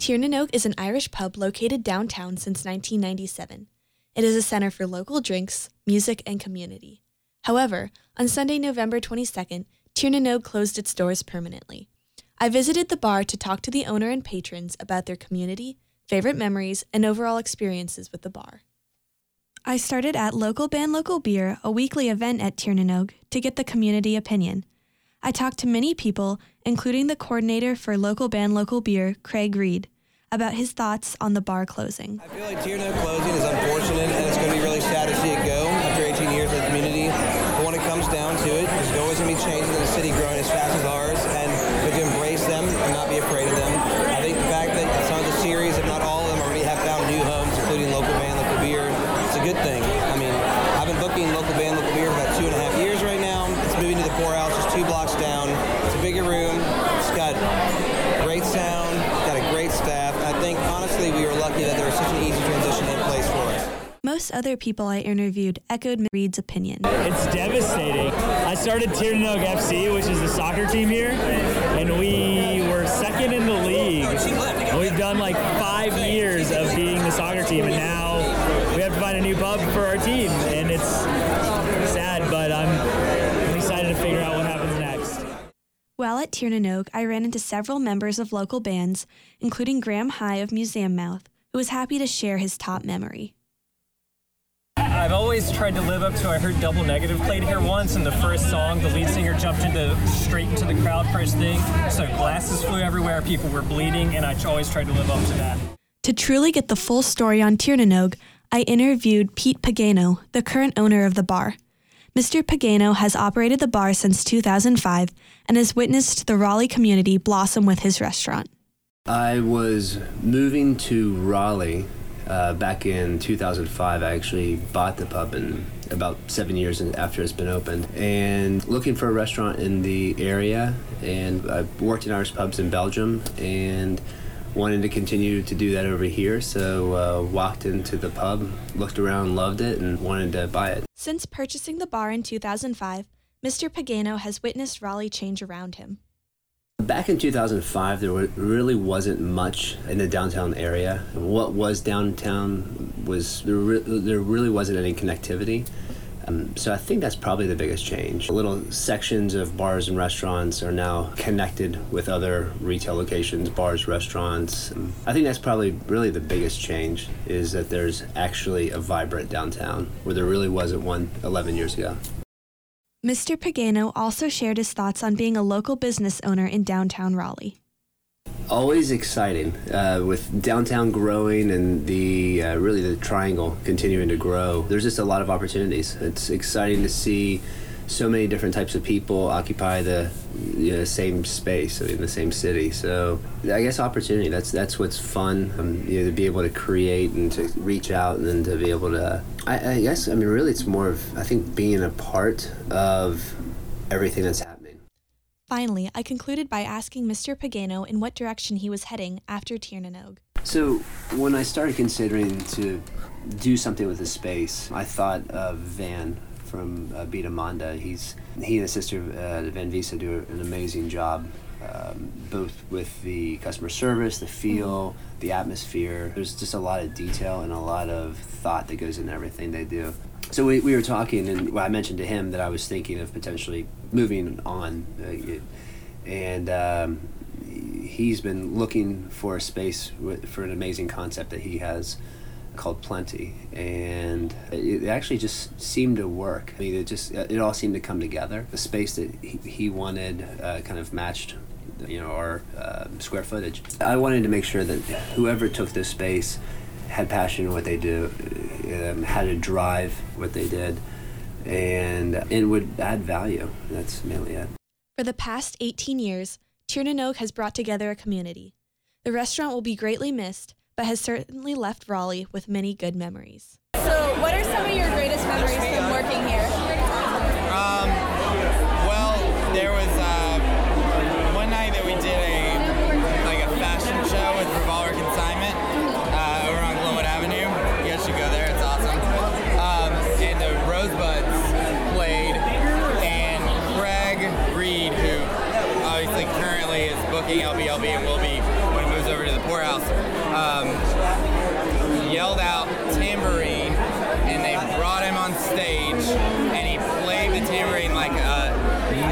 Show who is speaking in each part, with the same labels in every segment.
Speaker 1: Tiernan is an Irish pub located downtown since 1997. It is a center for local drinks, music, and community. However, on Sunday, November 22nd, Tiernan closed its doors permanently. I visited the bar to talk to the owner and patrons about their community, favorite memories, and overall experiences with the bar. I started at Local Band Local Beer, a weekly event at Tirnanog, to get the community opinion. I talked to many people, including the coordinator for Local Band Local Beer, Craig Reed, about his thoughts on the bar closing.
Speaker 2: I feel like Tiernanog closing is unfortunate, and it's going to be really sad to see it go after 18 years in the community. But when it comes down to it, there's always going to be changes in the city growing as fast as ours, and we have to embrace them and not be afraid of them. I think the fact that some of the series, if not all of them, already have found new homes, including Local Band Local Beer, it's a good thing.
Speaker 1: Other people I interviewed echoed Reed's opinion.
Speaker 3: It's devastating. I started Tiernanog FC, which is the soccer team here, and we were second in the league. We've done like five years of being the soccer team, and now we have to find a new pub for our team, and it's sad, but I'm, I'm excited to figure out what happens next.
Speaker 1: While at Tiernanog, I ran into several members of local bands, including Graham High of Museum Mouth, who was happy to share his top memory.
Speaker 4: I've always tried to live up to. I heard Double Negative played here once, and the first song, the lead singer jumped into straight into the crowd first thing. So glasses flew everywhere, people were bleeding, and I always tried to live up to that.
Speaker 1: To truly get the full story on Tiernanog, I interviewed Pete Pagano, the current owner of the bar. Mr. Pagano has operated the bar since 2005 and has witnessed the Raleigh community blossom with his restaurant.
Speaker 5: I was moving to Raleigh uh, back in 2005. I actually bought the pub in about seven years after it's been opened and looking for a restaurant in the area. And I worked in Irish pubs in Belgium and wanted to continue to do that over here. So uh, walked into the pub, looked around, loved it, and wanted to buy it.
Speaker 1: Since purchasing the bar in 2005, Mr. Pagano has witnessed Raleigh change around him.
Speaker 5: Back in 2005, there really wasn't much in the downtown area. What was downtown was there, re- there really wasn't any connectivity. Um, so I think that's probably the biggest change. Little sections of bars and restaurants are now connected with other retail locations, bars, restaurants. Um, I think that's probably really the biggest change is that there's actually a vibrant downtown where there really wasn't one 11 years ago.
Speaker 1: Mr. Pagano also shared his thoughts on being a local business owner in downtown Raleigh.
Speaker 5: Always exciting uh, with downtown growing and the uh, really the triangle continuing to grow. There's just a lot of opportunities. It's exciting to see so many different types of people occupy the you know, same space in the same city. So I guess opportunity. That's that's what's fun. Um, you know, to be able to create and to reach out and then to be able to. I, I guess I mean really it's more of I think being a part of everything that's happening.
Speaker 1: Finally, I concluded by asking Mr. Pagano in what direction he was heading after Tiernanog.
Speaker 5: So when I started considering to do something with the space, I thought of Van from uh, Bida Manda. He's he and his sister uh, Vanvisa do an amazing job, um, both with the customer service, the feel, the atmosphere. There's just a lot of detail and a lot of thought that goes into everything they do. So we, we were talking, and well, I mentioned to him that I was thinking of potentially moving on, uh, and um, he's been looking for a space for an amazing concept that he has called Plenty, and it actually just seemed to work. I mean, it just it all seemed to come together. The space that he, he wanted uh, kind of matched, you know, our uh, square footage. I wanted to make sure that whoever took this space had passion in what they do, um, had to drive what they did, and it would add value. That's mainly it.
Speaker 1: For the past 18 years, Tiernanog has brought together a community. The restaurant will be greatly missed, but has certainly left Raleigh with many good memories.
Speaker 6: So, what are some of your greatest memories from working here?
Speaker 7: Um, well, there was tambourine, and they brought him on stage, and he played the tambourine like a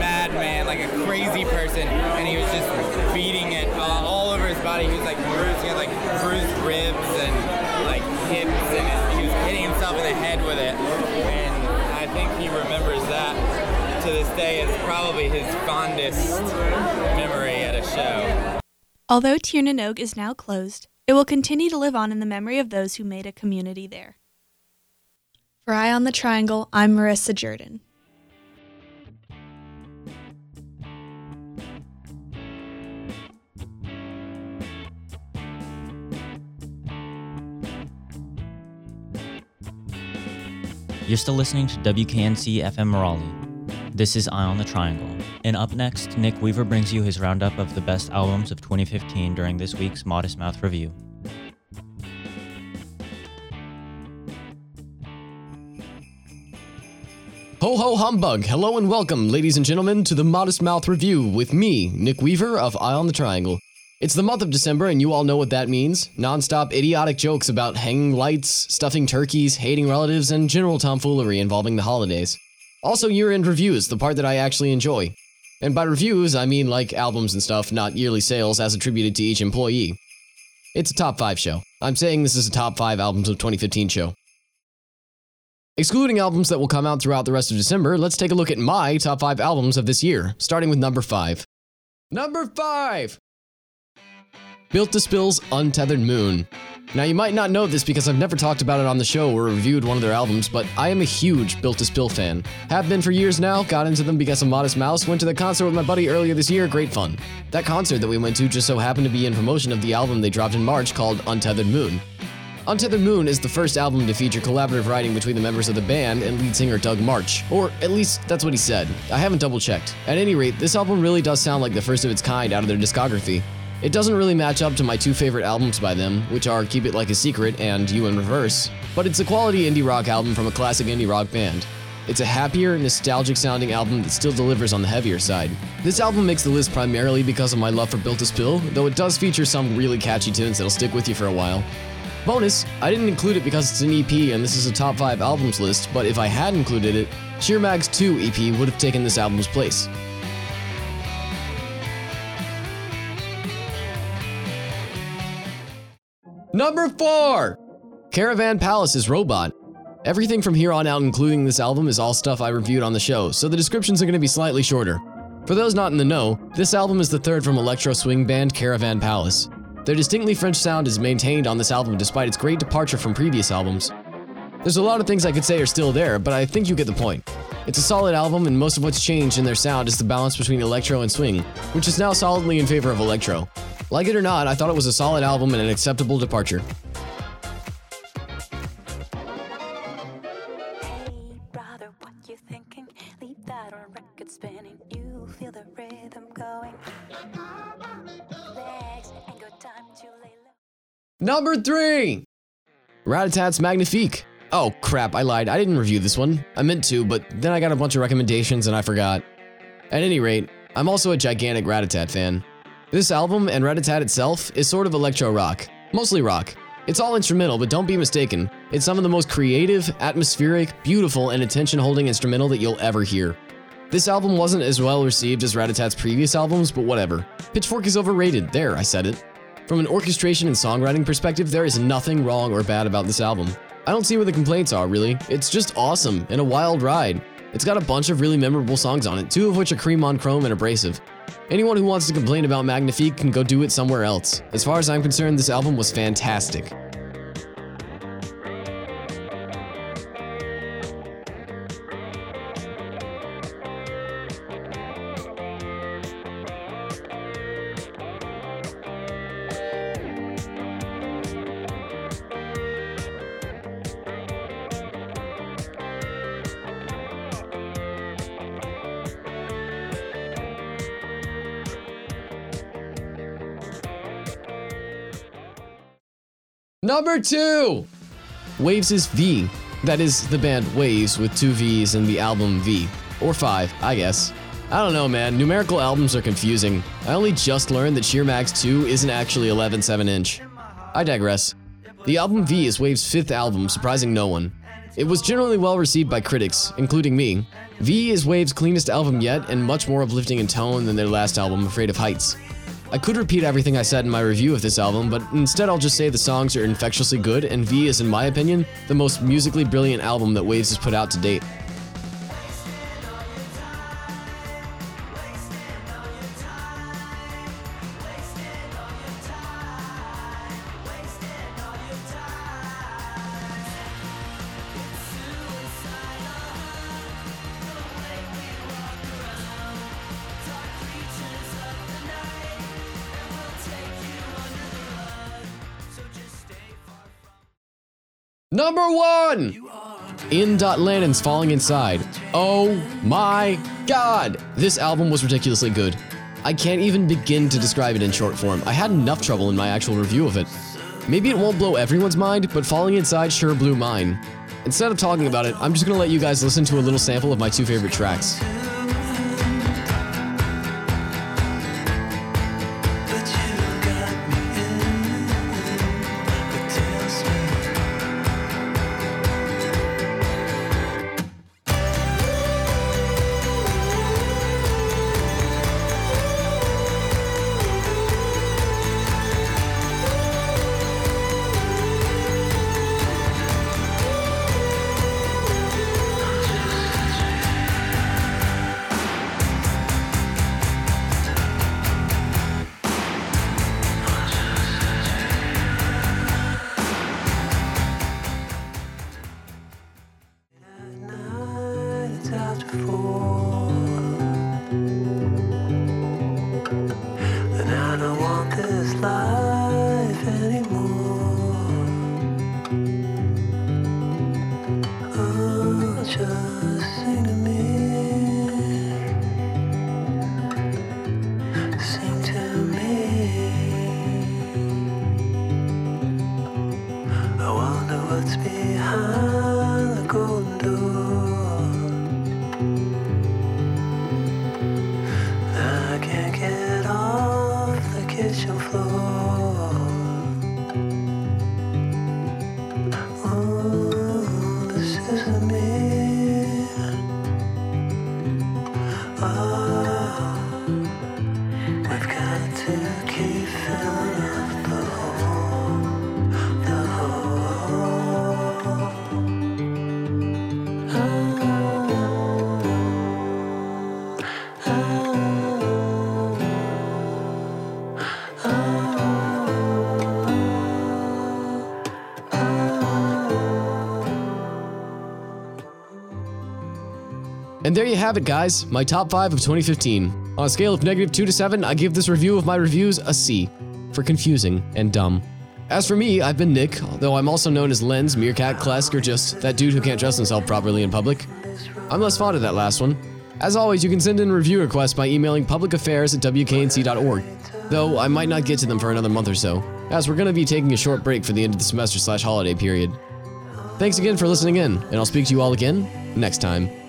Speaker 7: madman, like a crazy person, and he was just beating it uh, all over his body. He was like bruised, he had like bruised ribs and like hips, and he was hitting himself in the head with it. And I think he remembers that to this day as probably his fondest memory at a show.
Speaker 1: Although Nog is now closed, it will continue to live on in the memory of those who made a community there. For Eye on the Triangle, I'm Marissa Jordan.
Speaker 8: You're still listening to WKNC FM Raleigh. This is Eye on the Triangle. And up next, Nick Weaver brings you his roundup of the best albums of 2015 during this week's Modest Mouth Review.
Speaker 9: Ho ho humbug! Hello and welcome, ladies and gentlemen, to the Modest Mouth Review with me, Nick Weaver of Eye on the Triangle. It's the month of December, and you all know what that means. Non-stop idiotic jokes about hanging lights, stuffing turkeys, hating relatives, and general tomfoolery involving the holidays. Also, year-end reviews, the part that I actually enjoy. And by reviews, I mean like albums and stuff, not yearly sales as attributed to each employee. It's a top 5 show. I'm saying this is a top 5 albums of 2015 show. Excluding albums that will come out throughout the rest of December, let's take a look at my top 5 albums of this year, starting with number 5. Number 5! Built to Spill's Untethered Moon. Now, you might not know this because I've never talked about it on the show or reviewed one of their albums, but I am a huge Built to Spill fan. Have been for years now, got into them because of Modest Mouse, went to the concert with my buddy earlier this year, great fun. That concert that we went to just so happened to be in promotion of the album they dropped in March called Untethered Moon. Untethered Moon is the first album to feature collaborative writing between the members of the band and lead singer Doug Martsch. Or at least that's what he said. I haven't double checked. At any rate, this album really does sound like the first of its kind out of their discography. It doesn't really match up to my two favorite albums by them, which are Keep It Like a Secret and You in Reverse, but it's a quality indie rock album from a classic indie rock band. It's a happier, nostalgic sounding album that still delivers on the heavier side. This album makes the list primarily because of my love for Built to Spill, though it does feature some really catchy tunes that'll stick with you for a while. Bonus, I didn't include it because it's an EP and this is a top 5 albums list, but if I had included it, Sheer Mag's 2 EP would have taken this album's place. Number 4! Caravan Palace's Robot. Everything from here on out, including this album, is all stuff I reviewed on the show, so the descriptions are going to be slightly shorter. For those not in the know, this album is the third from electro swing band Caravan Palace. Their distinctly French sound is maintained on this album despite its great departure from previous albums. There's a lot of things I could say are still there, but I think you get the point. It's a solid album, and most of what's changed in their sound is the balance between electro and swing, which is now solidly in favor of electro. Like it or not, I thought it was a solid album and an acceptable departure.
Speaker 10: Hey, brother, what you thinking? Leave that on record spinning. You feel the rhythm going. Legs, ain't got time to lay low.
Speaker 9: Number 3! Ratatat's Magnifique. Oh crap, I lied. I didn't review this one. I meant to, but then I got a bunch of recommendations and I forgot. At any rate, I'm also a gigantic Ratatat fan. This album and Ratatat itself is sort of electro rock, mostly rock. It's all instrumental, but don't be mistaken. It's some of the most creative, atmospheric, beautiful, and attention holding instrumental that you'll ever hear. This album wasn't as well received as Ratatat's previous albums, but whatever. Pitchfork is overrated, there, I said it. From an orchestration and songwriting perspective, there is nothing wrong or bad about this album. I don't see where the complaints are, really. It's just awesome and a wild ride. It's got a bunch of really memorable songs on it, two of which are cream on chrome and abrasive. Anyone who wants to complain about Magnifique can go do it somewhere else. As far as I'm concerned, this album was fantastic. Number two, Wavves' is V. That is the band Wavves with two V's and the album V. Or five, I guess. I don't know, man. Numerical albums are confusing. I only just learned that Sheer Mag's 2 isn't actually 11 7 inch. I digress. The album V is Wavves' fifth album, surprising no one. It was generally well received by critics, including me. V is Wavves' cleanest album yet and much more uplifting in tone than their last album, Afraid of Heights. I could repeat everything I said in my review of this album, but instead I'll just say the songs are infectiously good, and V is, in my opinion, the most musically brilliant album that Wavves has put out to date. One! In Lannon's Falling Inside. Oh my god! This album was ridiculously good. I can't even begin to describe it in short form. I had enough trouble in my actual review of it. Maybe it won't blow everyone's mind, but Falling Inside sure blew mine. Instead of talking about it, I'm just gonna let you guys listen to a little sample of my two favorite tracks.
Speaker 11: Kitchen
Speaker 9: And there you have it, guys. My top 5 of 2015. On a scale of negative 2 to 7, I give this review of my reviews a C for confusing and dumb. As for me, I've been Nick, though I'm also known as Lens, Meerkat, Klesk, or just that dude who can't trust himself properly in public. I'm less fond of that last one. As always, you can send in review requests by emailing publicaffairs at wknc.org, though I might not get to them for another month or so, as we're going to be taking a short break for the end of the semester slash holiday period. Thanks again for listening in, and I'll speak to you all again next time.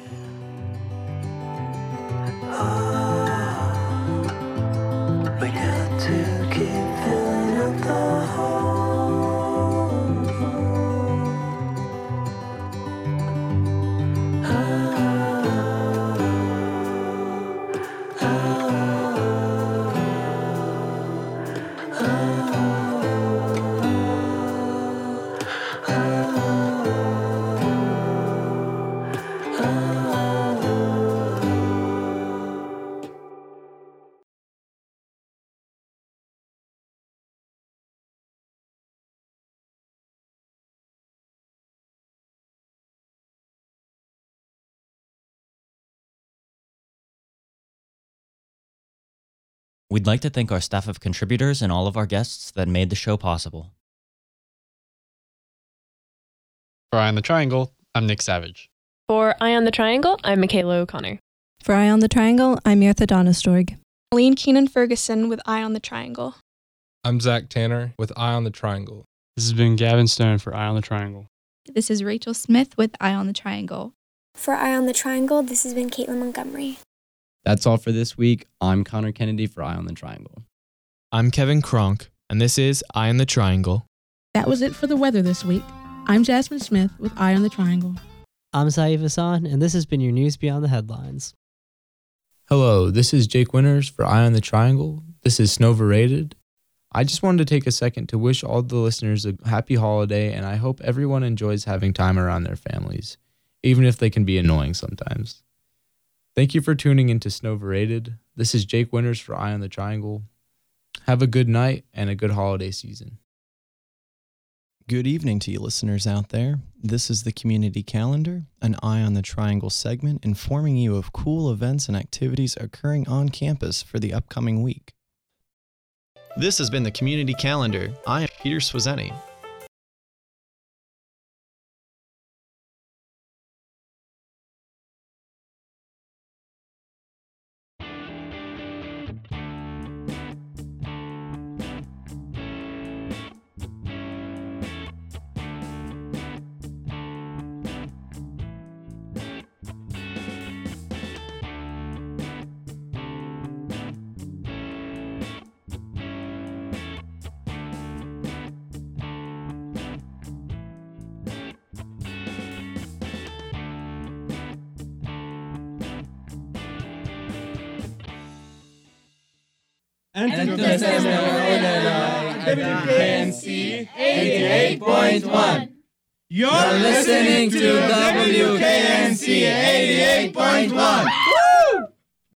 Speaker 8: We'd like to thank our staff of contributors and all of our guests that made the show possible.
Speaker 12: For Eye on the Triangle, I'm Nick Savage.
Speaker 13: For Eye on the Triangle, I'm Michaela O'Connor.
Speaker 14: For Eye on the Triangle, I'm Mirtha Donastorg.
Speaker 1: Aline Keenan Ferguson with Eye on the Triangle.
Speaker 15: I'm Zach Tanner with Eye on the Triangle.
Speaker 12: This has been Gavin Stone for Eye on the Triangle.
Speaker 16: This is Rachel Smith with Eye on the Triangle.
Speaker 17: For Eye on the Triangle, this has been Caitlin Montgomery.
Speaker 18: That's all for this week. I'm Connor Kennedy for Eye on the Triangle.
Speaker 19: I'm Kevin Kronk, and this is Eye on the Triangle. That was it for the weather this week. I'm Jasmine Smith with Eye on the Triangle.
Speaker 20: I'm Saif Hassan, and this has been your news beyond the headlines.
Speaker 21: Hello, this is Jake Winters for Eye on the Triangle. This is Snow Snowverated. I just wanted to take a second to wish all the listeners a happy holiday, and I hope everyone enjoys having time around their families, even if they can be annoying sometimes. Thank you for tuning into Snow Snowverated. This is Jake Winters for Eye on the Triangle. Have a good night and a good holiday season.
Speaker 22: Good evening to you listeners out there. This is the Community Calendar, an Eye on the Triangle segment informing you of cool events and activities occurring on campus for the upcoming week. This has been the Community Calendar. I am Peter Swazzeni.
Speaker 23: WKNC 88.1. You're listening to WKNC 88.1.